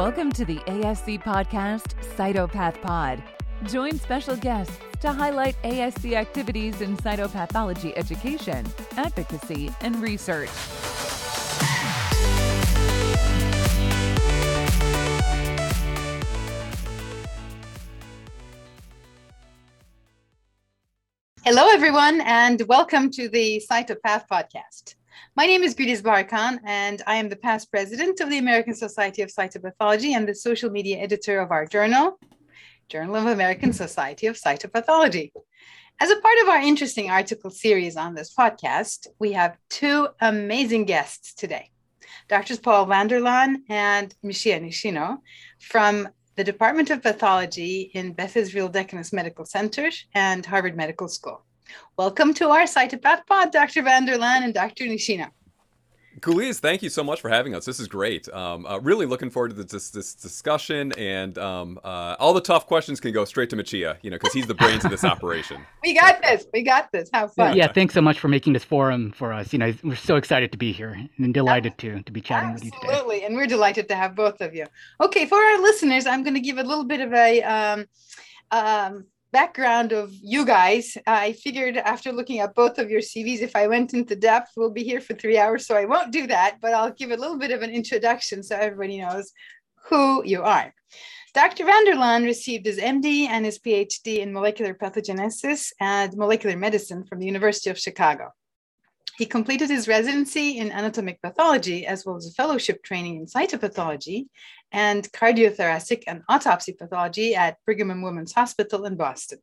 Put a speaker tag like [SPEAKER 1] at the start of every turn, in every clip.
[SPEAKER 1] Welcome to the ASC podcast, Cytopath Pod. Join special guests to highlight ASC activities in cytopathology education, advocacy, and research.
[SPEAKER 2] Hello, everyone, and welcome to the Cytopath podcast. My name is Güliz Barkan, and I am the past president of the American Society of Cytopathology and the social media editor of our journal, Journal of American Society of Cytopathology. As a part of our interesting article series on this podcast, we have two amazing guests today Drs. Paul Vanderlaan and Michiya Nishino from the Department of Pathology in Beth Israel Deaconess Medical Center and Harvard Medical School. Welcome to our Cytopath Pod, Dr. Vanderlaan and Dr. Nishino.
[SPEAKER 3] Guliz, thank you so much for having us. This is great. Um, uh, really looking forward to this, this discussion, and um, uh, all the tough questions can go straight to Michiya, you know, because he's the brains of this operation.
[SPEAKER 2] We got this. We got this. Have fun.
[SPEAKER 4] Yeah, thanks so much for making this forum for us. You know, we're so excited to be here and delighted to to be chatting
[SPEAKER 2] Absolutely.
[SPEAKER 4] with you today.
[SPEAKER 2] Absolutely, and we're delighted to have both of you. Okay, for our listeners, I'm going to give a little bit of a um, um, background of you guys, I figured after looking at both of your CVs, if I went into depth, we'll be here for three hours. So I won't do that, but I'll give a little bit of an introduction so everybody knows who you are. Dr. Vanderlaan received his MD and his PhD in molecular pathogenesis and molecular medicine from the University of Chicago. He completed his residency in anatomic pathology as well as a fellowship training in cytopathology and cardiothoracic and autopsy pathology at Brigham and Women's Hospital in Boston.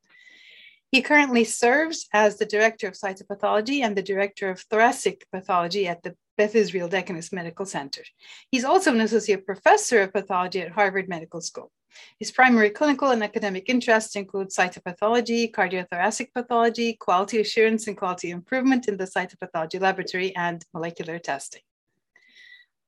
[SPEAKER 2] He currently serves as the director of cytopathology and the director of thoracic pathology at the Beth Israel Deaconess Medical Center. He's also an associate professor of pathology at Harvard Medical School. His primary clinical and academic interests include cytopathology, cardiothoracic pathology, quality assurance and quality improvement in the cytopathology laboratory, and molecular testing.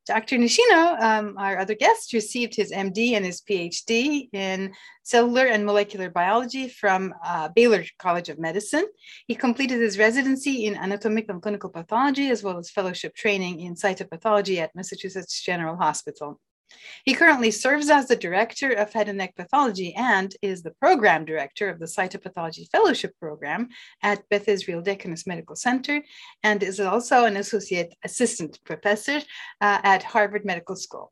[SPEAKER 2] Dr. Nishino, um, our other guest, received his MD and his PhD in cellular and molecular biology from uh, Baylor College of Medicine. He completed his residency in anatomic and clinical pathology, as well as fellowship training in cytopathology at Massachusetts General Hospital. He currently serves as the director of head and neck pathology and is the program director of the cytopathology fellowship program at Beth Israel Deaconess Medical Center and is also an associate assistant professor uh, at Harvard Medical School.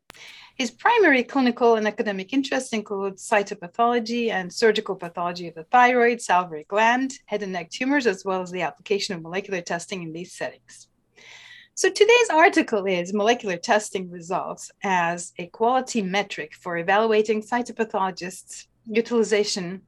[SPEAKER 2] His primary clinical and academic interests include cytopathology and surgical pathology of the thyroid, salivary gland, head and neck tumors, as well as the application of molecular testing in these settings. So today's article is molecular testing results as a quality metric for evaluating cytopathologists' utilization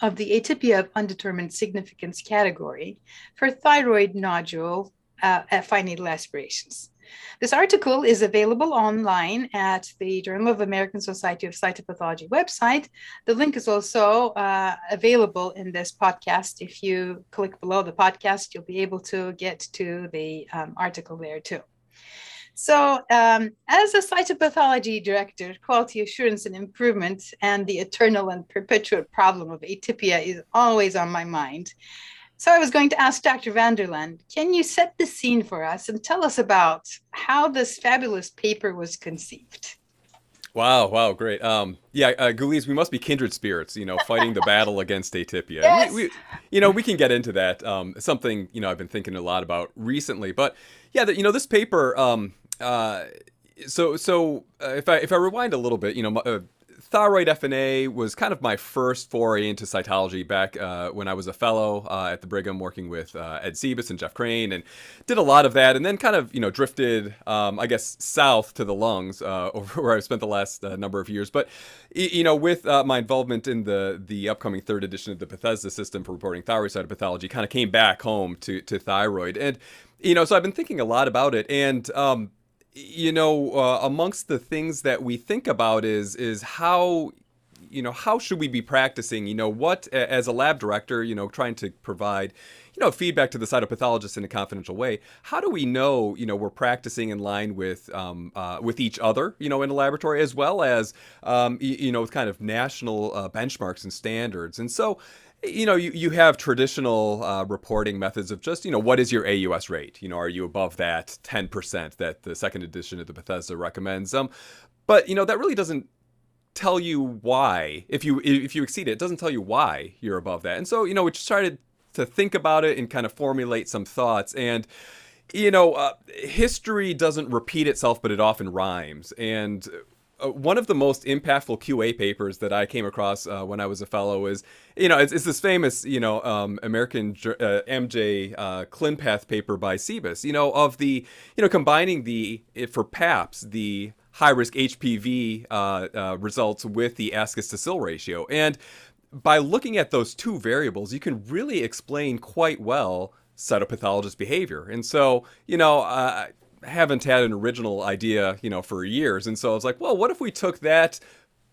[SPEAKER 2] of the atypia of undetermined significance category for thyroid nodule uh, needle aspirations. This article is available online at the Journal of American Society of Cytopathology website. The link is also uh, available in this podcast. If you click below the podcast, you'll be able to get to the um, article there too. So, um, as a cytopathology director, quality assurance and improvement and the eternal and perpetual problem of atypia is always on my mind. So I was going to ask Dr. Vanderlaan, can you set the scene for us and tell us about how this fabulous paper was conceived?
[SPEAKER 3] Wow, wow, great. Um, yeah, uh, we must be kindred spirits, you know, fighting the battle against atypia.
[SPEAKER 2] Yes.
[SPEAKER 3] We, we, you know, we can get into that. Um, something, you know, I've been thinking a lot about recently. But yeah, the, you know, this paper, um, uh, so so uh, if I if I rewind a little bit, you know, uh, thyroid FNA was kind of my first foray into cytology back uh, when I was a fellow uh, at the Brigham working with uh, Ed Cibas and Jeff Krane and did a lot of that and then kind of, you know, drifted, um, I guess, south to the lungs uh, over where I've spent the last uh, number of years. But, you know, with uh, my involvement in the the upcoming third edition of the Bethesda system for reporting thyroid cytopathology, kind of came back home to, to thyroid. And, you know, so I've been thinking a lot about it. And, um, you know, uh, amongst the things that we think about is is how you know how should we be practicing? You know what as a lab director you know trying to provide you know feedback to the cytopathologist in a confidential way how do we know you know we're practicing in line with um, uh, with each other you know in a laboratory as well as um, you, know with kind of national uh, benchmarks and standards? And so you know, you, you have traditional uh, reporting methods of just, you know, what is your AUS rate? You know, are you above that 10% that the second edition of the Bethesda recommends? Um, but, you know, that really doesn't tell you why if you if you exceed it it doesn't tell you why you're above that and so you know we just started to think about it and kind of formulate some thoughts and you know uh, history doesn't repeat itself but it often rhymes and uh, one of the most impactful QA papers that I came across uh, when I was a fellow is, you know, it's, it's this famous, you know, um, American uh, MJ uh, ClinPath paper by Cibas, you know, of the, you know, combining the, for PAPS, the high risk HPV uh, uh, results with the ASCUS to SIL ratio. And by looking at those two variables, you can really explain quite well cytopathologist behavior. And so, you know, haven't had an original idea, you know, for years. And so I was like, well, what if we took that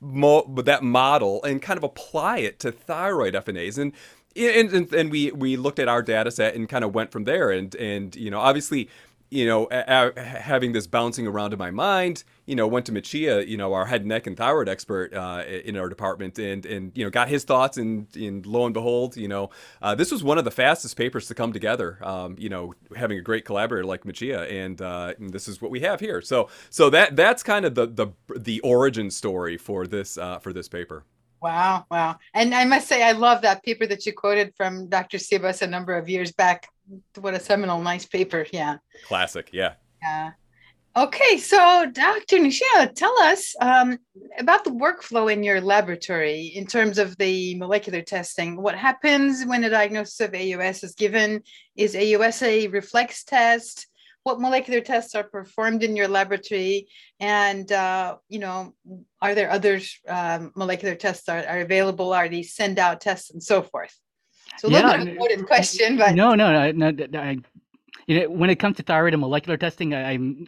[SPEAKER 3] mo- that model and kind of apply it to thyroid FNAs and and, and, and we we looked at our data set and kind of went from there and and you know obviously you know, having this bouncing around in my mind, you know, went to Michiya, you know, our head, neck, and thyroid expert uh, in our department, and and you know, got his thoughts, and, and lo and behold, you know, uh, this was one of the fastest papers to come together. Um, you know, having a great collaborator like Michiya, and, uh, and this is what we have here. So so that that's kind of the the the origin story for this uh, for this paper.
[SPEAKER 2] Wow, wow. And I must say, I love that paper that you quoted from Dr. Cibas a number of years back. What a seminal, nice paper. Yeah.
[SPEAKER 3] Classic. Yeah.
[SPEAKER 2] Yeah. Okay, so Dr. Nishino, tell us um, about the workflow in your laboratory in terms of the molecular testing. What happens when a diagnosis of AUS is given? Is AUS a reflex test? what molecular tests are performed in your laboratory and uh, you know are there other um, molecular tests are, are available are these send out tests and so forth so a yeah, little bit of a loaded question but
[SPEAKER 4] no no no, no I, you know when it comes to thyroid and molecular testing I, am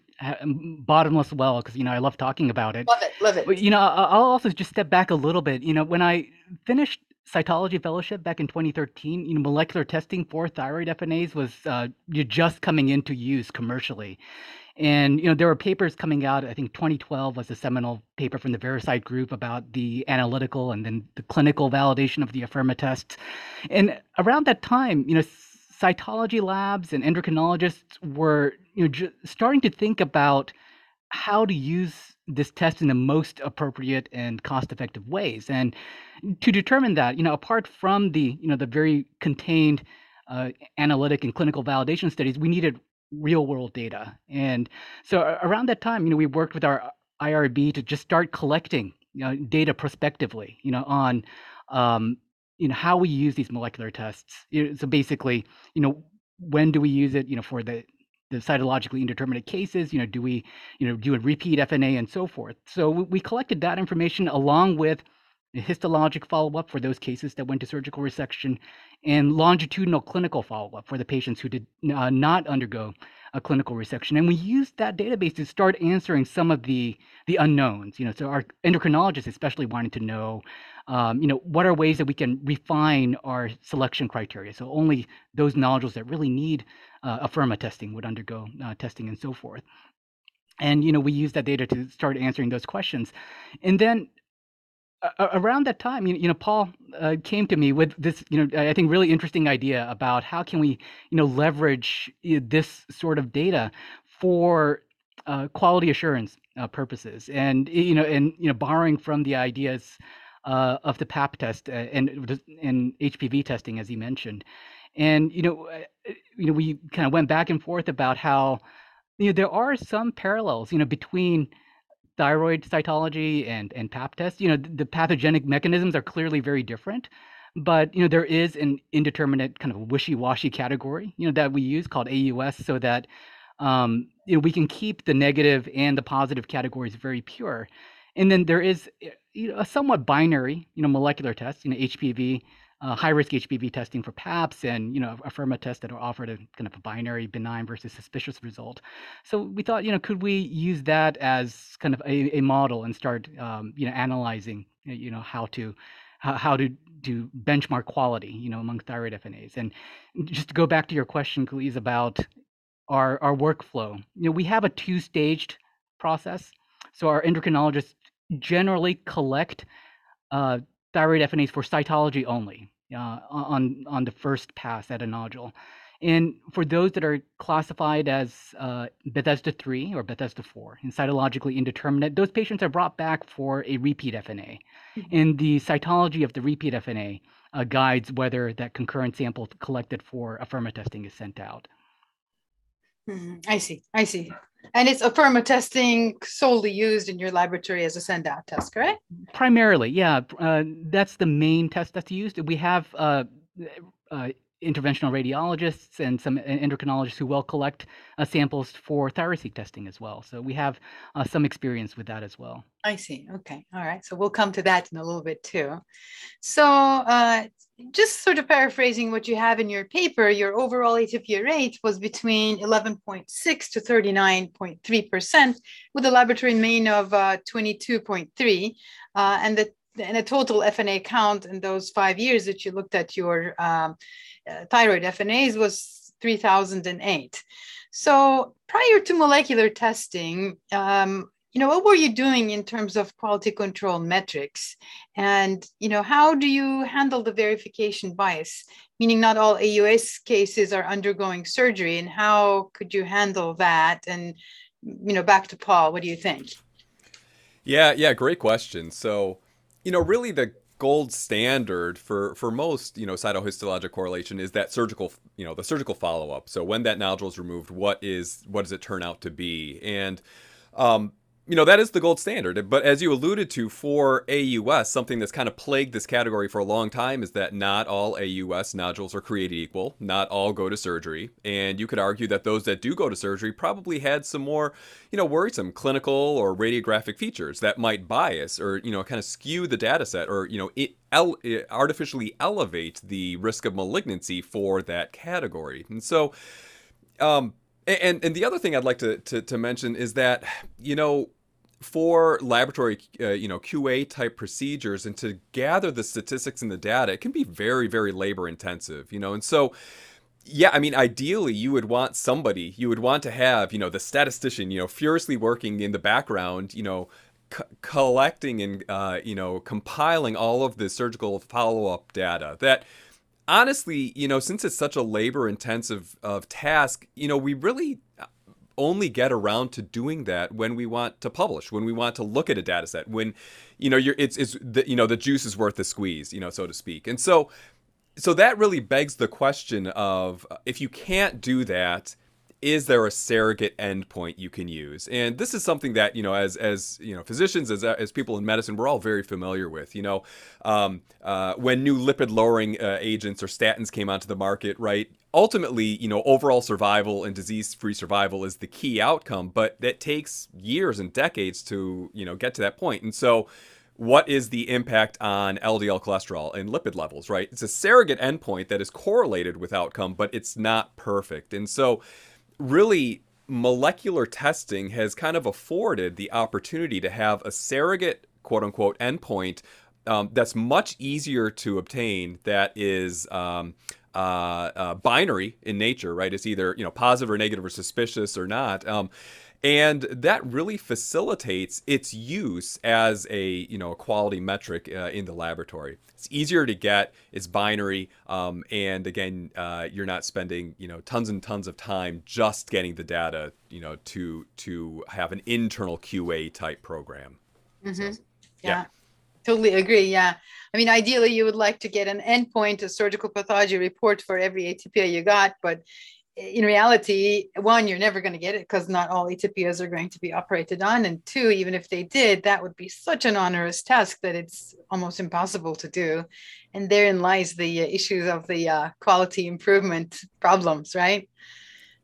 [SPEAKER 4] bottomless well because you know i love talking about it
[SPEAKER 2] love it love it
[SPEAKER 4] but you know i'll also just step back a little bit you know when i finished cytology fellowship back in 2013, you know, molecular testing for thyroid FNAs was uh, just coming into use commercially. And you know, there were papers coming out. I think 2012 was a seminal paper from the Veracyte group about the analytical and then the clinical validation of the Afirma tests. And around that time, you know, cytology labs and endocrinologists were you know starting to think about how to use this test in the most appropriate and cost-effective ways. And to determine that, you know, apart from the you know the very contained uh, analytic and clinical validation studies, we needed real-world data. And so around that time, you know, we worked with our IRB to just start collecting you know, data prospectively, you know, on um, you know how we use these molecular tests. So basically, you know, when do we use it? You know, for the the cytologically indeterminate cases you know do we you know do a repeat fna and so forth so we collected that information along with histologic follow-up for those cases that went to surgical resection and longitudinal clinical follow-up for the patients who did uh, not undergo a clinical resection and we used that database to start answering some of the the unknowns you know so our endocrinologists especially wanted to know um, you know what are ways that we can refine our selection criteria so only those nodules that really need uh, Afirma testing would undergo uh, testing and so forth. And you know, we use that data to start answering those questions. And then around that time, you, know, Paul uh, came to me with this, you know, I think really interesting idea about how can we, you know, leverage this sort of data for uh, quality assurance uh, purposes, and you know, and you know, borrowing from the ideas uh, of the PAP test uh, and and HPV testing, as he mentioned, and you know, uh, you know, we kind of went back and forth about how you know there are some parallels, you know, between thyroid cytology and and pap tests. You know, the, the pathogenic mechanisms are clearly very different, but you know there is an indeterminate kind of wishy-washy category, you know, that we use called AUS, so that um, you know we can keep the negative and the positive categories very pure. And then there is eh, you know, a somewhat binary, you know, molecular test, you know, HPV uh, high risk HPV testing for PAPS and you know Afirma tests that are offered a kind of a binary benign versus suspicious result. So we thought you know could we use that as kind of a, a model and start um, you know analyzing you know how to how, how to do benchmark quality you know among thyroid FNAs and just to go back to your question, Guliz, about our our workflow. You know we have a two staged process. So our endocrinologists generally collect uh, thyroid FNAs for cytology only uh, on on the first pass at a nodule. And for those that are classified as uh, Bethesda 3 or Bethesda 4 and cytologically indeterminate, those patients are brought back for a repeat FNA. Mm-hmm. And the cytology of the repeat FNA uh, guides whether that concurrent sample collected for Afirma testing is sent out.
[SPEAKER 2] Mm-hmm. I see. I see. And it's Afirma testing solely used in your laboratory as a send out test, correct?
[SPEAKER 4] Primarily, yeah. Uh, that's the main test that's used. We have uh, uh, interventional radiologists and some endocrinologists who will collect uh, samples for ThyroSeq testing as well. So we have uh, some experience with that as well.
[SPEAKER 2] I see. Okay. All right. So we'll come to that in a little bit too. So uh, just sort of paraphrasing what you have in your paper, your overall atypia rate was between 11.6 to 39.3% with a laboratory mean of uh, 22.3 uh, and the and a total FNA count in those five years that you looked at your um, uh, thyroid FNAs was 3008. So prior to molecular testing, um, you know, what were you doing in terms of quality control metrics? And, you know, how do you handle the verification bias? Meaning not all AUS cases are undergoing surgery and how could you handle that? And, you know, back to Paul, what do you think?
[SPEAKER 3] Yeah, yeah, great question. So, you know, really the gold standard for for most you know cytohistologic correlation is that surgical you know the surgical follow up. So when that nodule is removed, what is what does it turn out to be? And um, you know, that is the gold standard. But as you alluded to for AUS, something that's kind of plagued this category for a long time is that not all AUS nodules are created equal. Not all go to surgery. And you could argue that those that do go to surgery probably had some more, you know, worrisome clinical or radiographic features that might bias or, you know, kind of skew the data set or, you know, it, artificially elevate the risk of malignancy for that category. And so, um, and and the other thing I'd like to, to, to mention is that you know for laboratory, uh, you know, QA type procedures and to gather the statistics and the data, it can be very, very labor intensive, you know, and so. Yeah, I mean, ideally, you would want somebody, you would want to have, you know, the statistician, you know, furiously working in the background, you know, c- collecting and, uh, you know, compiling all of the surgical follow up data that, honestly, you know, since it's such a labor intensive of task, you know, we really only get around to doing that when we want to publish, when we want to look at a data set, when you know you're it's it's the you know the juice is worth the squeeze, you know, so to speak. And so so that really begs the question of if you can't do that, is there a surrogate endpoint you can use? And this is something that you know, as as you know, physicians, as as people in medicine, we're all very familiar with. You know, um, uh, when new lipid lowering uh, agents or statins came onto the market, right? Ultimately, you know, overall survival and disease-free survival is the key outcome, but that takes years and decades to you know get to that point. And so what is the impact on LDL cholesterol and lipid levels, right? It's a surrogate endpoint that is correlated with outcome, but it's not perfect. And so really molecular testing has kind of afforded the opportunity to have a surrogate quote unquote endpoint um, that's much easier to obtain that is um, uh, uh, binary in nature right it's either you know positive or negative or suspicious or not um, and that really facilitates its use as a you know a quality metric uh, in the laboratory. It's easier to get. It's binary, um, and again, uh, you're not spending you know tons and tons of time just getting the data you know to to have an internal QA type program.
[SPEAKER 2] Mm-hmm. So, yeah. yeah. Totally agree. Yeah. I mean, ideally, you would like to get an endpoint, a surgical pathology report for every atypia you got, but in reality, one, you're never going to get it because not all atypias are going to be operated on. And two, even if they did, that would be such an onerous task that it's almost impossible to do. And therein lies the uh, issues of the uh, quality improvement problems, right?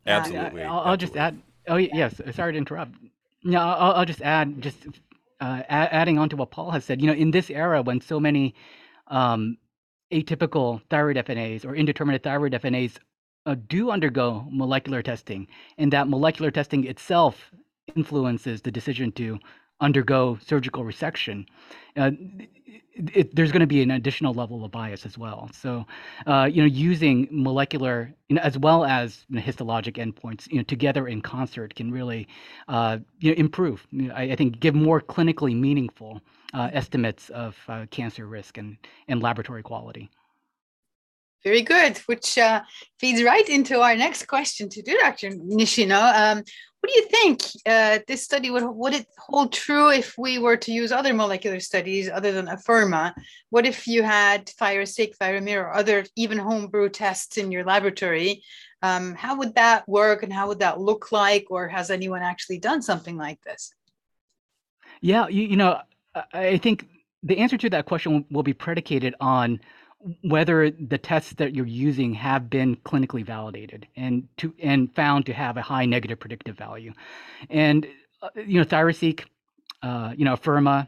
[SPEAKER 3] Absolutely.
[SPEAKER 4] Uh, I'll, I'll, just add. Oh, yes. Sorry to interrupt. No, I'll, I'll just add, just uh, adding on to what Paul has said. You know, in this era when so many um, atypical thyroid FNAs or indeterminate thyroid FNAs uh, do undergo molecular testing, and that molecular testing itself influences the decision to undergo surgical resection, uh, it, there's going to be an additional level of bias as well. So, uh, you know, using molecular you know, as well as you know, histologic endpoints, you know, together in concert can really, uh, you know, improve. You know, I, I, think give more clinically meaningful uh, estimates of uh, cancer risk and and laboratory quality.
[SPEAKER 2] Very good, which uh, feeds right into our next question to do, Dr. Nishino. Um, what do you think uh, this study would would it hold true if we were to use other molecular studies other than Afirma? What if you had ThyroSeq, ThyraMIR, or other even homebrew tests in your laboratory? Um, how would that work, and how would that look like, or has anyone actually done something like this?
[SPEAKER 4] Yeah, you, you know, I think the answer to that question will be predicated on whether the tests that you're using have been clinically validated and to and found to have a high negative predictive value. And uh, you know, ThyroSeq, uh, you know, Afirma,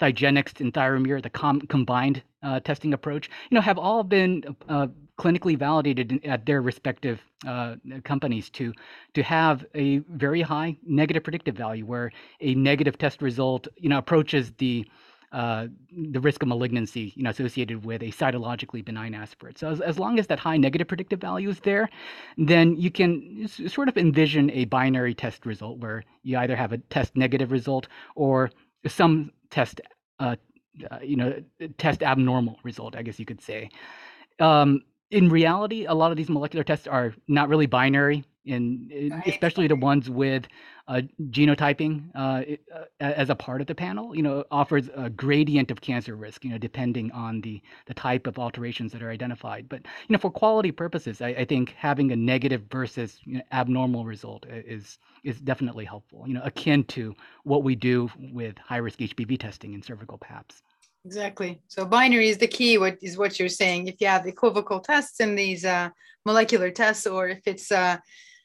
[SPEAKER 4] ThyGeNEXT, and ThyraMIR, the com- combined uh, testing approach, you know, have all been uh, clinically validated at their respective uh, companies to to have a very high negative predictive value, where a negative test result, you know, approaches the uh, the risk of malignancy, you know, associated with a cytologically benign aspirate. So as, as long as that high negative predictive value is there, then you can s- sort of envision a binary test result where you either have a test negative result or some test, uh, uh, you know, test abnormal result, I guess you could say. Um, in reality, a lot of these molecular tests are not really binary, and
[SPEAKER 2] Right.
[SPEAKER 4] especially the ones with uh, genotyping uh, it- uh, as a part of the panel, you know, offers a gradient of cancer risk, you know, depending on the the type of alterations that are identified. But you know, for quality purposes, I, I think having a negative versus you know, abnormal result is is definitely helpful. You know, akin to what we do with high risk HPV testing in cervical PAPs.
[SPEAKER 2] Exactly. So binary is the key. What is what you're saying? If you have equivocal tests in these uh, molecular tests, or if it's uh,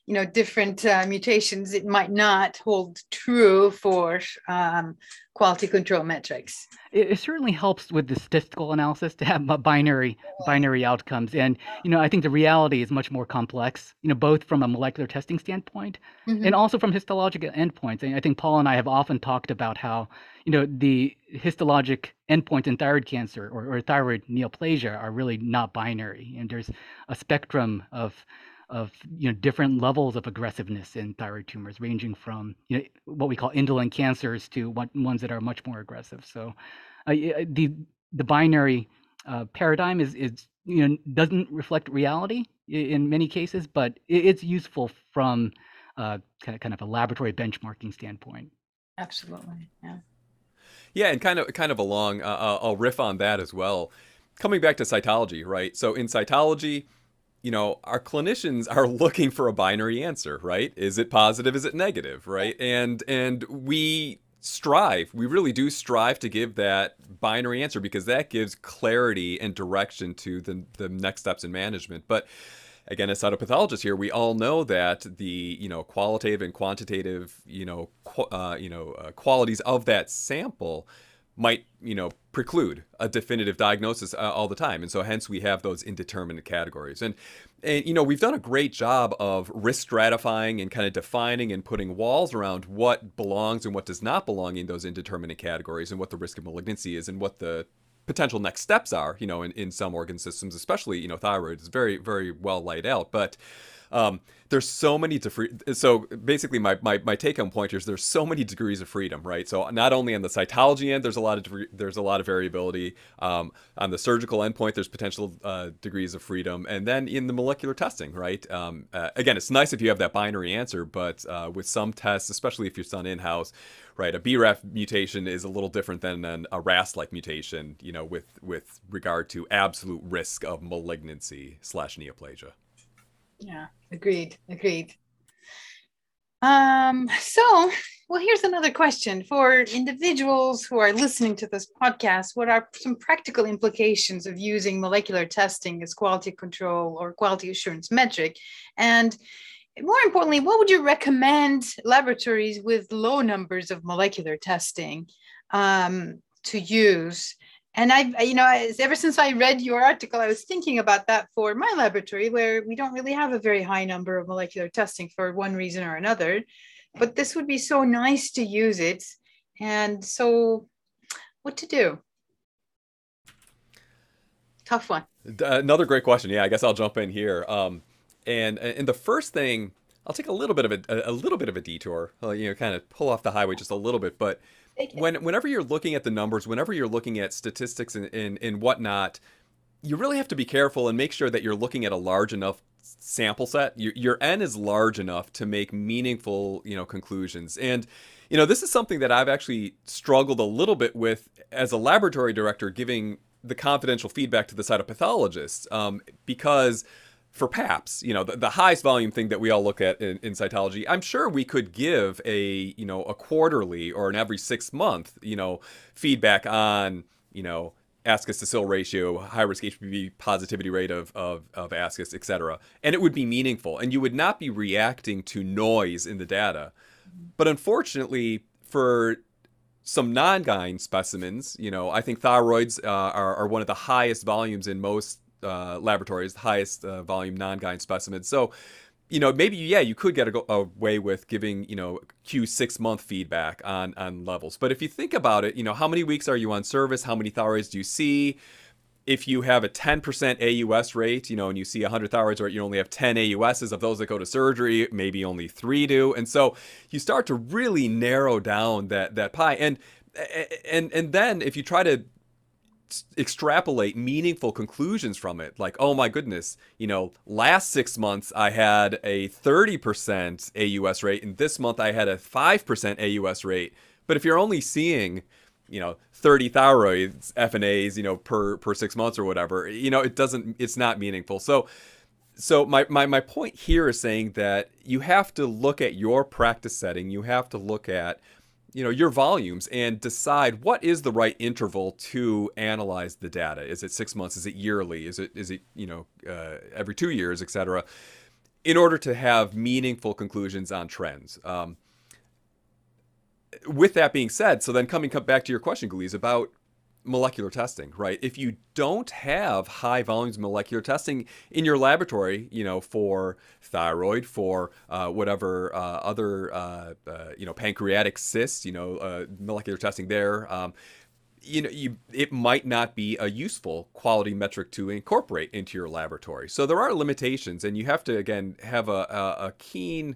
[SPEAKER 2] you know different uh, mutations, it might not hold true for um, quality control metrics.
[SPEAKER 4] it, it certainly helps with the statistical analysis to have bi- binary binary outcomes and you know i think the reality is much more complex you know both from a molecular testing standpoint
[SPEAKER 2] Mhm.
[SPEAKER 4] and also from histologic endpoints and i think paul and i have often talked about how you know the histologic endpoints in thyroid cancer or, or thyroid neoplasia are really not binary and there's a spectrum of of you know different levels of aggressiveness in thyroid tumors ranging from you know what we call indolent cancers to what, ones that are much more aggressive so uh, the the binary uh, paradigm is is you know doesn't reflect reality in many cases, but it's useful from uh, kind of kind of a laboratory benchmarking standpoint.
[SPEAKER 2] Absolutely. Yeah.
[SPEAKER 3] Yeah, and kind of kind of along, uh, uh, I'll riff on that as well. Coming back to cytology, right? So in cytology, you know, our clinicians are looking for a binary answer, right? Is it positive? Is it negative, right? And and we strive, we really do strive to give that binary answer because that gives clarity and direction to the the next steps in management. But again as cytopathologists here we all know that the you know qualitative and quantitative you know qu- uh, you know uh, qualities of that sample might you know preclude a definitive diagnosis uh, all the time and so hence we have those indeterminate categories and and you know we've done a great job of risk stratifying and kind of defining and putting walls around what belongs and what does not belong in those indeterminate categories and what the risk of malignancy is and what the potential next steps are, you know, in, in some organ systems, especially, you know, thyroid is very, very well laid out. But um, there's so many different, so basically my, my, my take home point is there's so many degrees of freedom, right? So not only on the cytology end, there's a lot of, there's a lot of variability. Um, on the surgical endpoint, there's potential uh, degrees of freedom. And then in the molecular testing, right? Um, uh, again, it's nice if you have that binary answer, but uh, with some tests, especially if you're done in-house, right? A BRAF mutation is a little different than an, a RAS-like mutation, you know, with with regard to absolute risk of malignancy slash neoplasia.
[SPEAKER 2] Yeah. Agreed. Agreed. Um, so, well, here's another question for individuals who are listening to this podcast. What are some practical implications of using molecular testing as quality control or quality assurance metric? And more importantly, what would you recommend laboratories with low numbers of molecular testing um, to use? And I, you know, I- ever since I read your article, I was thinking about that for my laboratory, where we don't really have a very high number of molecular testing for one reason or another. But this would be so nice to use it. And so, what to do? Tough one.
[SPEAKER 3] Another great question. Yeah, I guess I'll jump in here. Um, and and the first thing, I'll take a little bit of a, a little bit of a detour. uh, You know, kind of pull off the highway just a little bit, but. When whenever you're looking at the numbers, whenever you're looking at statistics and, and, and whatnot, you really have to be careful and make sure that you're looking at a large enough sample set. Your, your n is large enough to make meaningful, you know, conclusions. And you know, this is something that I've actually struggled a little bit with as a laboratory director, giving the confidential feedback to the cytopathologists, um, because for PAPS, you know, the, the, highest volume thing that we all look at in, in, cytology, I'm sure we could give a, you know, a quarterly or an every six month, you know, feedback on, you know, ascus to SIL ratio, high risk HPV positivity rate of, of, of ascus, et cetera. And it would be meaningful. And you would not be reacting to noise in the data. But unfortunately, for some non-gyne specimens, you know, I think thyroids uh, are, are one of the highest volumes in most uh, laboratories, the highest uh, volume non-gyne specimens. So you know, maybe yeah, you could get away with giving you know Q six month feedback on on levels. But if you think about it, you know, how many weeks are you on service? How many thyroids do you see? If you have a 10% AUS rate, you know, and you see 100 thyroids, or you only have 10 AUSs of those that go to surgery, maybe only three do, and so you start to really narrow down that that pie. And and and then if you try to extrapolate meaningful conclusions from it. Like, oh my goodness, you know, last six months I had a 30% AUS rate, and this month I had a 5% AUS rate. But if you're only seeing, you know, 30 thyroids, FNAs, you know, per per six months or whatever, you know, it doesn't, it's not meaningful. So, so my, my, my point here is saying that you have to look at your practice setting. You have to look at you know your volumes and decide what is the right interval to analyze the data. Is it six months? Is it yearly? Is it is it you know uh, every two years etc in order to have meaningful conclusions on trends. Um, with that being said so then coming back to your question Guliz, about molecular testing, right? If you don't have high volumes of molecular testing in your laboratory, you know, for thyroid, for uh, whatever uh, other, uh, uh you know, pancreatic cysts, you know, uh, molecular testing there, um, you know, you, it might not be a useful quality metric to incorporate into your laboratory. So there are limitations, and you have to again have a, a, a keen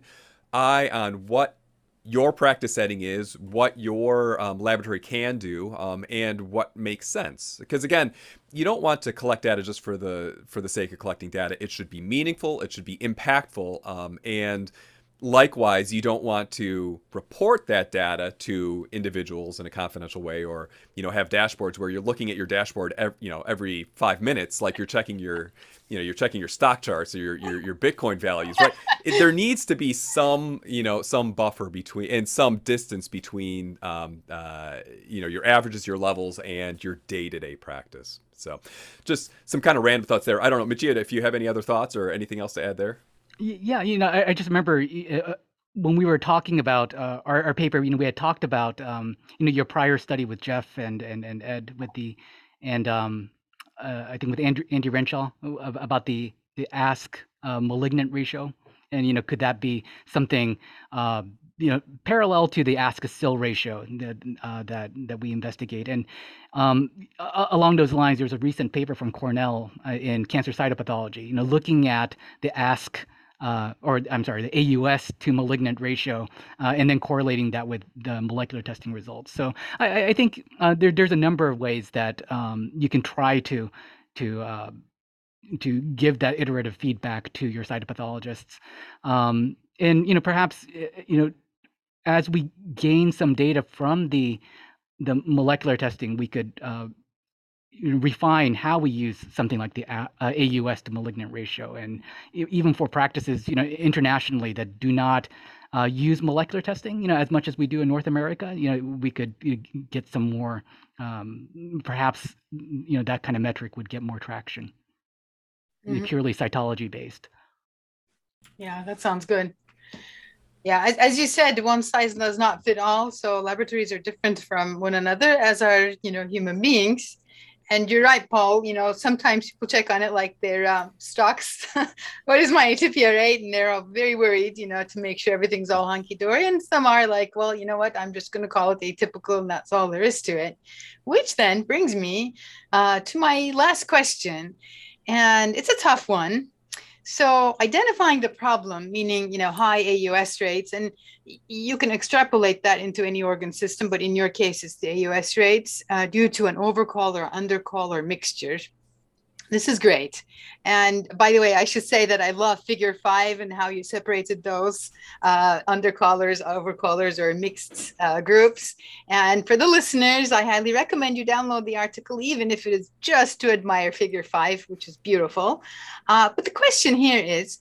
[SPEAKER 3] eye on what your practice setting is, what your um, laboratory can do, um, and what makes sense. Because again, you don't want to collect data just for the for the sake of collecting data. It should be meaningful. It should be impactful, um, and likewise, you don't want to report that data to individuals in a confidential way, or you know have dashboards where you're looking at your dashboard, every, you know, every five minutes, like you're checking your you know you're checking your stock charts or your your, your bitcoin values right? It, there needs to be some you know some buffer between and some distance between um, uh, you know your averages your levels and your day-to-day practice. So just some kind of random thoughts there. I don't know Majid, if you have any other thoughts or anything else to add there
[SPEAKER 4] yeah you know i, I just remember uh, when we were talking about uh, our, our paper you know we had talked about um, you know your prior study with jeff and and, and ed with the and um, uh, I think with Andrew, Andy Renshaw uh, about the the ask uh, malignant ratio, and you know could that be something uh, you know parallel to the ask SIL ratio that uh, that that we investigate? And um, along those lines, there's a recent paper from Cornell uh, in cancer cytopathology, you know, looking at the ask uh, or I'm sorry, the AUS to malignant ratio, uh, and then correlating that with the molecular testing results. So I, I think uh, there, there's a number of ways that um, you can try to to uh, to give that iterative feedback to your cytopathologists, um, and you know perhaps you know as we gain some data from the the molecular testing, we could uh, refine how we use something like the uh, AUS to malignant ratio, and even for practices, you know, internationally that do not uh, use molecular testing, you know, as much as we do in North America, you know, we could get some more, um, perhaps, you know, that kind of metric would get more traction, mm-hmm. purely cytology based.
[SPEAKER 2] Yeah, that sounds good. Yeah, as, as, you said, one size does not fit all. So laboratories are different from one another, as are you know human beings and you're right, Paul. You know, sometimes people check on it like their um, stocks. what is my ATPR rate? And they're all very worried, you know, to make sure everything's all hunky dory. And some are like, well, you know what? I'm just going to call it atypical, and that's all there is to it. Which then brings me uh, to my last question, and it's a tough one. So identifying the problem, meaning you know high AUS rates, and you can extrapolate that into any organ system, but in your case, it's the AUS rates uh, due to an overcall or undercall or mixture. This is great. And by the way, I should say that I love figure five and how you separated those uh, undercallers, overcallers, or mixed uh, groups. And for the listeners, I highly recommend you download the article, even if it is just to admire figure five, which is beautiful. Uh, but the question here is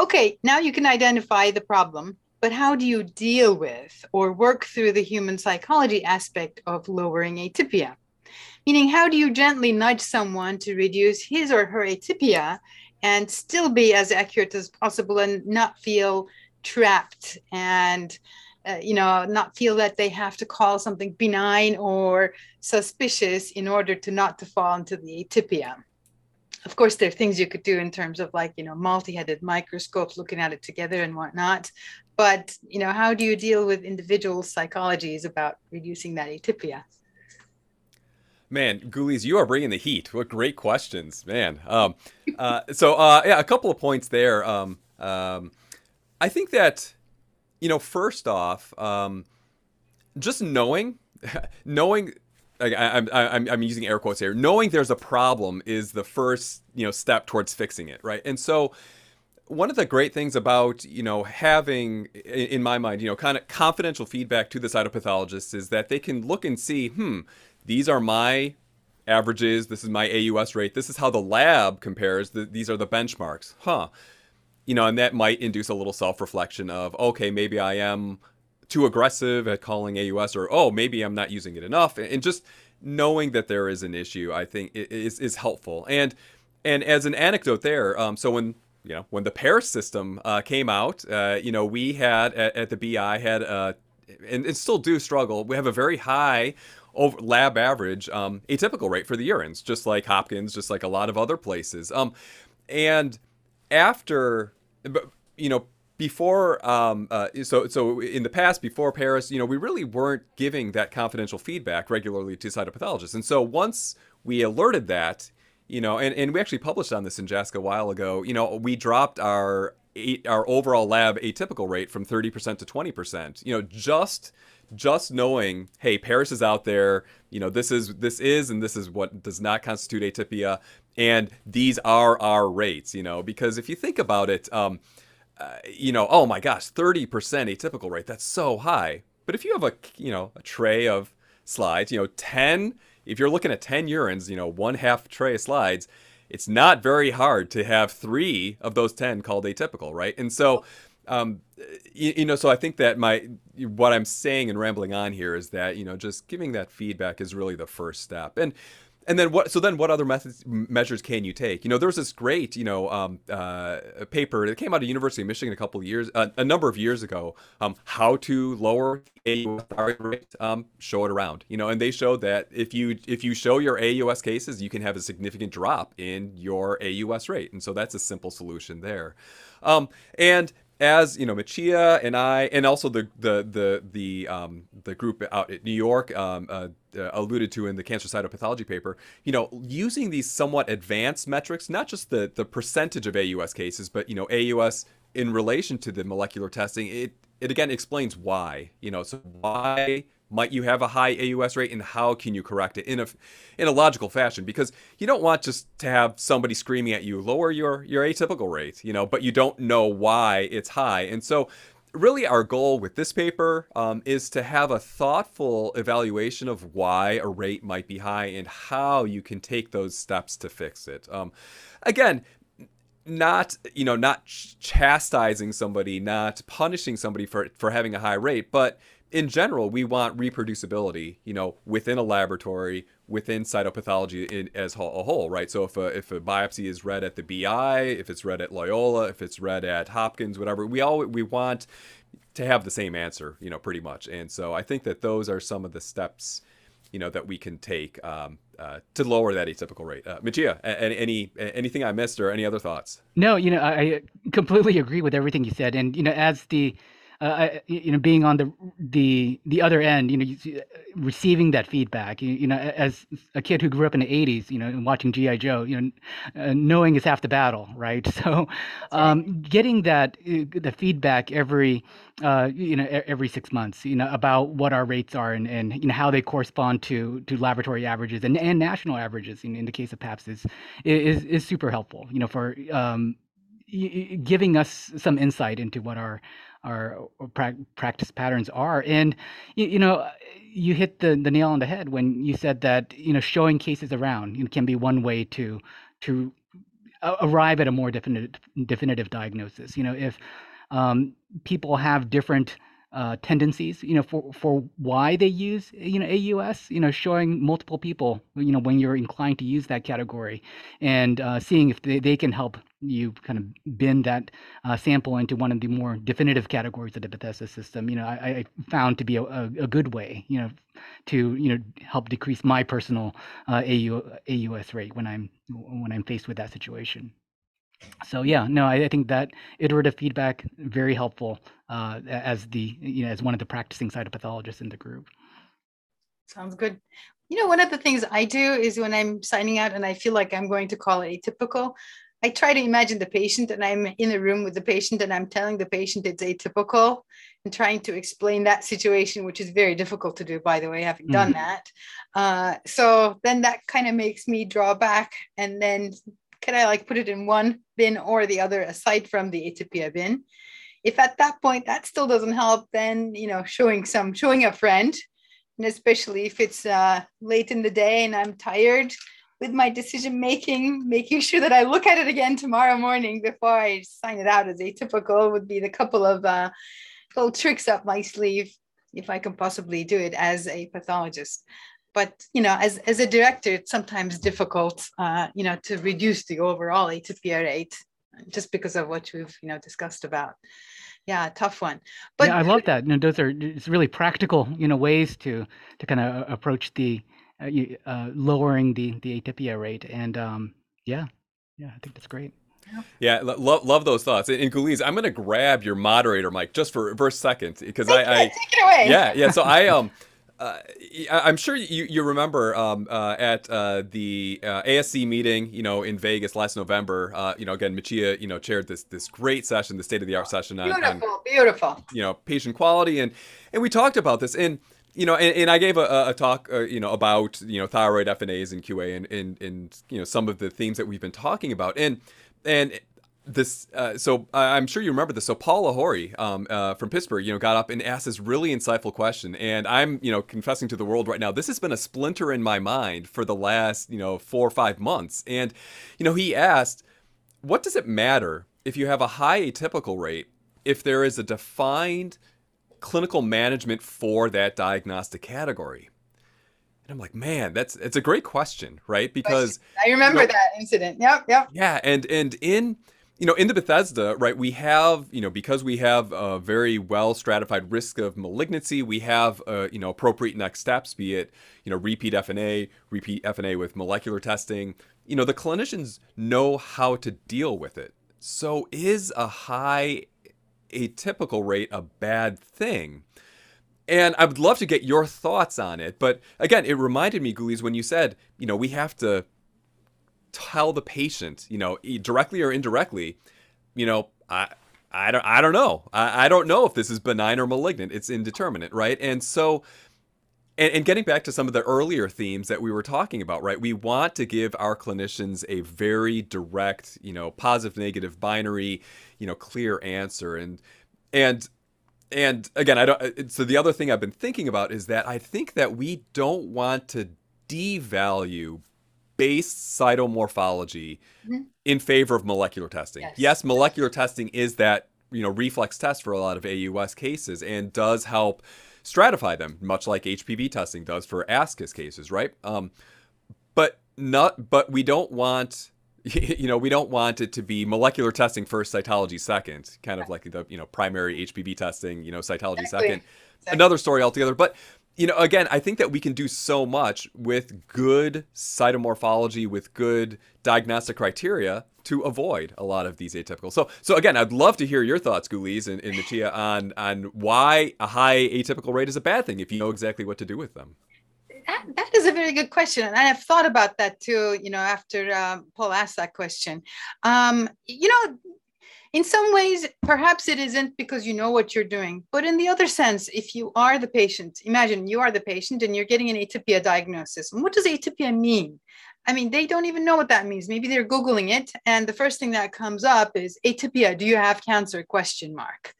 [SPEAKER 2] okay, now you can identify the problem, but how do you deal with or work through the human psychology aspect of lowering atypia? Meaning, how do you gently nudge someone to reduce his or her atypia and still be as accurate as possible and not feel trapped and uh, you know not feel that they have to call something benign or suspicious in order to not to fall into the atypia? Of course there are things you could do in terms of like you know multi-headed microscopes looking at it together and whatnot. But you know how do you deal with individual psychologies about reducing that atypia
[SPEAKER 3] Man, Guliz, you are bringing the heat. What great questions, man. Um, uh, so, uh, yeah, a couple of points there. Um, um, I think that, you know, first off, um, just knowing, knowing, I, I'm, I'm, I'm using air quotes here, knowing there's a problem is the first, you know, step towards fixing it, right? And so, one of the great things about you know having in my mind you know kind of confidential feedback to the cytopathologist is that they can look and see hmm these are my averages. This is my AUS rate. This is how the lab compares. The, these are the benchmarks. Huh. You know, and that might induce a little self reflection of, okay, maybe I am too aggressive at calling AUS, or oh, maybe I'm not using it enough. And just knowing that there is an issue, I think, is, is helpful. And and as an anecdote there, um, so when you know when the PARIS system uh, came out, uh, you know we had at, at the BI had uh, and, and still do struggle. We have a very high over lab average um, atypical rate for the urines, just like Hopkins, just like a lot of other places. Um, and after, you know, before, um, uh, so so in the past, before PARIS, you know, we really weren't giving that confidential feedback regularly to cytopathologists. And so once we alerted that, you know, and, and we actually published on this in JASCA a while ago, you know, we dropped our our overall lab atypical rate from 30% to 20%, you know, just just knowing, hey, PARIS is out there. You know, this is this is and this is what does not constitute atypia, and these are our rates. You know, because if you think about it, um, uh, you know, oh my gosh, thirty percent atypical rate. That's so high. But if you have a you know a tray of slides, you know, ten. If you're looking at ten urines, you know, one half tray of slides. It's not very hard to have three of those 10 called atypical, right? And so um, you, you, know, so I think that my what I'm saying and rambling on here is that you know just giving that feedback is really the first step, and and then what? So then, what other methods measures can you take? You know, there was this great you know um, uh, paper that came out of University of Michigan a couple of years, uh, a number of years ago, um, how to lower AUS rate. Um, show it around, you know, and they showed that if you if you show your AUS cases, you can have a significant drop in your AUS rate, and so that's a simple solution there. Um, and as you know, Michiya and I, and also the the the the um, the group out at New York um, uh, uh, alluded to in the cancer cytopathology paper, you know, using these somewhat advanced metrics, not just the the percentage of AUS cases, but you know, AUS in relation to the molecular testing, it it again explains why, you know, so why might you have a high AUS rate and how can you correct it in a in a logical fashion? Because you don't want just to have somebody screaming at you lower your your atypical rate you know but you don't know why it's high. And so really our goal with this paper um, is to have a thoughtful evaluation of why a rate might be high and how you can take those steps to fix it. Um, again not you know not chastising somebody not punishing somebody for for having a high rate but in general, we want reproducibility, you know, within a laboratory, within cytopathology in, as a whole, right? So if a, if a biopsy is read at the BI, if it's read at Loyola, if it's read at Hopkins, whatever, we all we want to have the same answer, you know, pretty much. And so I think that those are some of the steps, you know, that we can take um, uh, to lower that atypical rate. Uh, Michiya, any anything I missed or any other thoughts?
[SPEAKER 4] No, you know, I completely agree with everything you said, and you know, as the uh, you know, being on the the the other end, you know, receiving that feedback. You, you, know, as a kid who grew up in the '80s, you know, and watching GI Joe, you know, uh, knowing is half the battle, right? So, um, getting that uh, the feedback every uh, you know every six months, you know, about what our rates are and, and you know how they correspond to to laboratory averages and, and national averages. In, in the case of PAPS, is is is super helpful. You know, for um, giving us some insight into what our our pra- practice patterns are. And you, you, know, you hit the, the nail on the head when you said that you know showing cases around you know, can be one way to to arrive at a more definitive definitive diagnosis. You know, if um, people have different uh, tendencies, you know, for, for why they use, you know, AUS, you know, showing multiple people, you know, when you're inclined to use that category and uh, seeing if they, they can help you kind of bend that uh, sample into one of the more definitive categories of the Bethesda system, you know, I, I found to be a, a, a, good way, you know, to, you know, help decrease my personal uh, AU, AUS rate when I'm, when I'm faced with that situation so yeah no I, I, think that iterative feedback very helpful uh, as the you know as one of the practicing cytopathologists in the group.
[SPEAKER 2] Sounds good. You know one of the things i do is when i'm signing out and i feel like i'm going to call it atypical i try to imagine the patient and i'm in a room with the patient and i'm telling the patient it's atypical and trying to explain that situation which is very difficult to do by the way having mm-hmm. done that. Uh, so then that kind of makes me draw back and then can I like put it in one bin or the other aside from the atypia bin? If at that point that still doesn't help, then you know showing some showing a friend, and especially if it's uh, late in the day and I'm tired with my decision making, making sure that I look at it again tomorrow morning before I sign it out as atypical would be the couple of uh, little tricks up my sleeve if I can possibly do it as a pathologist but you know as, as a director it's sometimes difficult uh, you know to reduce the overall atypia rate just because of what we've you know discussed about yeah tough one
[SPEAKER 4] but yeah, i love that you know, those are it's really practical you know ways to to kind of approach the uh, uh, lowering the the atypia rate and um, yeah yeah i think that's great
[SPEAKER 3] yeah, love love those thoughts. And, and Guliz, I'm going to grab your moderator mic just for, for a second because I, I
[SPEAKER 2] take it away.
[SPEAKER 3] Yeah, yeah. So I um uh, I'm sure you, you remember um, uh, at uh, the uh, ASC meeting, you know, in Vegas last November. Uh, you know, again, Michiya, you know, chaired this this great session, the state of the art session
[SPEAKER 2] on, beautiful, on, beautiful.
[SPEAKER 3] You know, patient quality, and and we talked about this, and you know, and, and I gave a, a talk, uh, you know, about you know thyroid FNAs and QA, and, and and you know some of the themes that we've been talking about, and and this uh, so I'm sure you remember this. So Paul Ohori um, uh, from Pittsburgh, you know, got up and asked this really insightful question, and I'm you know confessing to the world right now. This has been a splinter in my mind for the last you know four or five months, and you know he asked, what does it matter if you have a high atypical rate if there is a defined clinical management for that diagnostic category? And I'm like, man, that's it's a great question, right? Because
[SPEAKER 2] I remember you know, that incident. Yep, yep.
[SPEAKER 3] Yeah, and and in you know, in the Bethesda, right, we have, you know, because we have a very well stratified risk of malignancy, we have, uh, you know, appropriate next steps, be it, you know, repeat FNA, repeat FNA with molecular testing. You know, the clinicians know how to deal with it. So is a high atypical rate a bad thing? And I would love to get your thoughts on it. But again, it reminded me, Guliz, when you said, you know, we have to tell the patient, you know, directly or indirectly, you know, I I don't I don't know. I, I don't know if this is benign or malignant. It's indeterminate, right? And so and, and, getting back to some of the earlier themes that we were talking about, right? We want to give our clinicians a very direct, you know, positive, negative, binary, you know, clear answer. And and and again, I don't. Uh, so the other thing I've been thinking about is that I think that we don't want to devalue base cytomorphology mm-hmm. in favor of molecular testing. Yes. yes, molecular testing is that you know reflex test for a lot of AUS cases and does help stratify them, much like HPV testing does for ASCUS cases, right? Um, but not, but we don't want you know, we don't want it to be molecular testing first, cytology second, kind of like the, you know, primary HPV testing, you know, cytology exactly. second. Exactly. Another story altogether. But you know, again, I think that we can do so much with good cytomorphology, with good diagnostic criteria to avoid a lot of these atypical. So, so again, I'd love to hear your thoughts, Guliz and, and Michiya, on on why a high atypical rate is a bad thing if you know exactly what to do with them.
[SPEAKER 2] That, that is a very good question, and I have thought about that too. You know, after um, Paul asked that question, um, you know, in some ways, perhaps it isn't because you know what you're doing. But in the other sense, if you are the patient, imagine you are the patient and you're getting an atypia diagnosis. And what does atypia mean? I mean, they don't even know what that means. Maybe they're Googling it. And the first thing that comes up is atypia, do you have cancer? Question mark.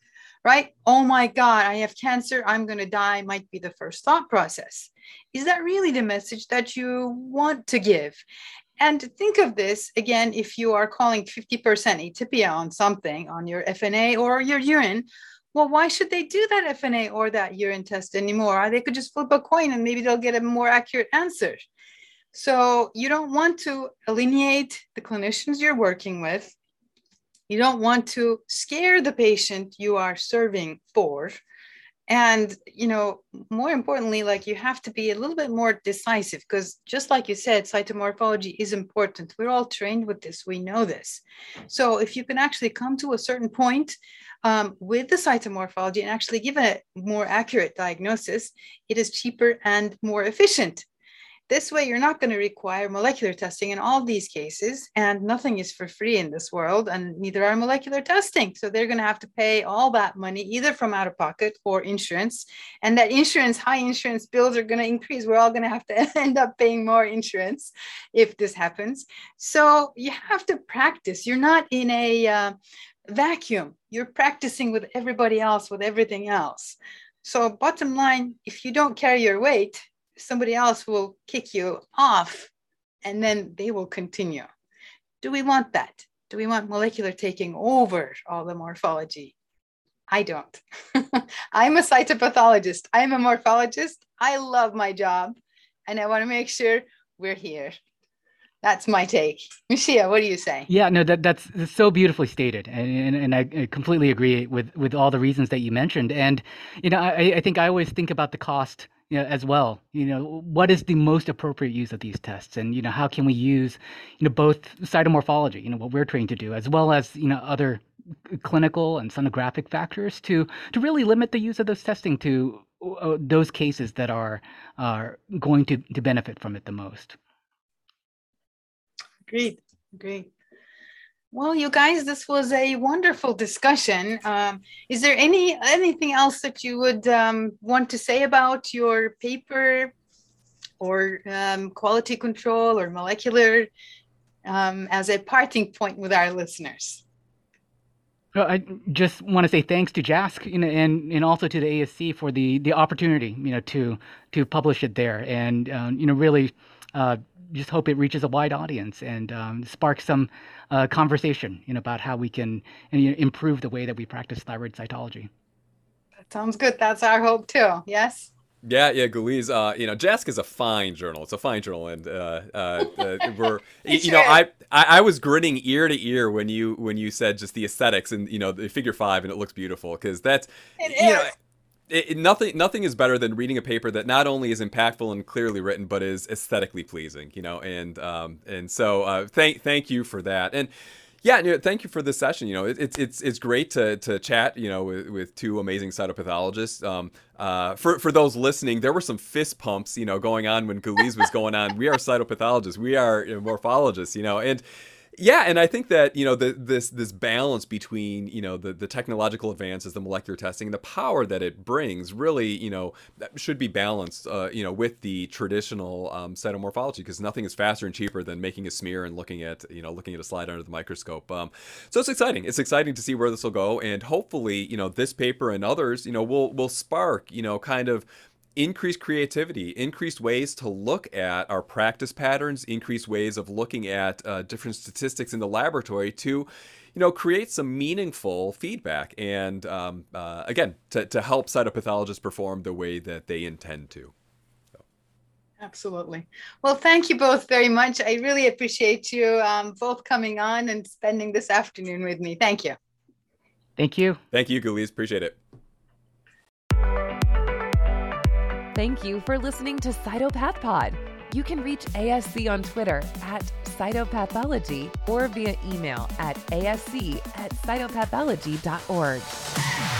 [SPEAKER 2] Right? Oh my God, I have cancer. I'm going to die, might be the first thought process. Is that really the message that you want to give? And think of this again, if you are calling 50% atypia on something, on your FNA or your urine, well, why should they do that FNA or that urine test anymore? They could just flip a coin and maybe they'll get a more accurate answer. So you don't want to alienate the clinicians you're working with. You don't want to scare the patient you are serving for and you know more importantly like you have to be a little bit more decisive because just like you said cytomorphology is important. We're all trained with this. We know this. So if you can actually come to a certain point um, with the cytomorphology and actually give a more accurate diagnosis it is cheaper and more efficient this way, you're not going to require molecular testing in all these cases, and nothing is for free in this world, and neither are molecular testing. So they're going to have to pay all that money either from out of pocket or insurance, and that insurance, high insurance bills are going to increase. We're all going to have to end up paying more insurance if this happens. So you have to practice. You're not in a uh, vacuum. You're practicing with everybody else, with everything else. So bottom line, if you don't carry your weight, somebody else will kick you off and then they will continue. Do we want that? Do we want molecular taking over all the morphology? I don't. I'm a cytopathologist. I'm a morphologist. I love my job and I want to make sure we're here. That's my take. Michiya, what do you say?
[SPEAKER 4] Yeah, no, that that's, that's so beautifully stated, and, and, and I completely agree with with all the reasons that you mentioned. And you know, I, I think I always think about the cost you know, as well. You know, what is the most appropriate use of these tests, and you know, how can we use, you know, both cytomorphology, you know, what we're trained to do, as well as you know other clinical and sonographic factors to to really limit the use of those testing to those cases that are are going to to benefit from it the most.
[SPEAKER 2] Great, great. Well, you guys, this was a wonderful discussion. Um, is there any anything else that you would um, want to say about your paper or um, quality control or molecular um, as a parting point with our listeners?
[SPEAKER 4] Well, I just want to say thanks to JASC you know, and and also to the ASC for the the opportunity you know to to publish it there and um, you know really uh, just hope it reaches a wide audience and um, sparks some uh, conversation you know, about how we can you know, improve the way that we practice thyroid cytology.
[SPEAKER 2] That sounds good. That's our hope too. Yes.
[SPEAKER 3] Yeah, yeah, Guliz. Uh, you know, JASC is a fine journal. It's a fine journal, and uh, uh, uh we're, you know, I, I, I was grinning ear to ear when you when you said just the aesthetics and you know the figure five, and it looks beautiful because that's,
[SPEAKER 2] it
[SPEAKER 3] you
[SPEAKER 2] is.
[SPEAKER 3] know, it, nothing nothing is better than reading a paper that not only is impactful and clearly written but is aesthetically pleasing you know and um, and so uh, thank thank you for that and yeah, you know, thank you for this session. You know, it, it's it's it's great to to chat. You know, with, with two amazing cytopathologists. Um, uh, for for those listening, there were some fist pumps, you know, going on when Guliz was going on. We are cytopathologists. We are morphologists. You know, and yeah, and I think that you know the, this this balance between you know the the technological advances, the molecular testing, and the power that it brings, really you know should be balanced, uh, you know, with the traditional um, cytomorphology because nothing is faster and cheaper than making a smear and looking at you know looking at a slide under the microscope. Um, so it's exciting. It's exciting to see where this will go, and hopefully, you know, this paper and others, you know, will will spark you know kind of increased creativity, increased ways to look at our practice patterns, increased ways of looking at uh, different statistics in the laboratory to, you know, create some meaningful feedback and, um, uh, again, to, to help cytopathologists perform the way that they intend to.
[SPEAKER 2] Absolutely. Well, thank you both very much. I really appreciate you um, both coming on and spending this afternoon with me. Thank you.
[SPEAKER 4] Thank you.
[SPEAKER 3] Thank you, Guliz. Appreciate it.
[SPEAKER 1] Thank you for listening to CytopathPod. You can reach ASC on Twitter at cytopathology or via email at asc at cytopathology.org.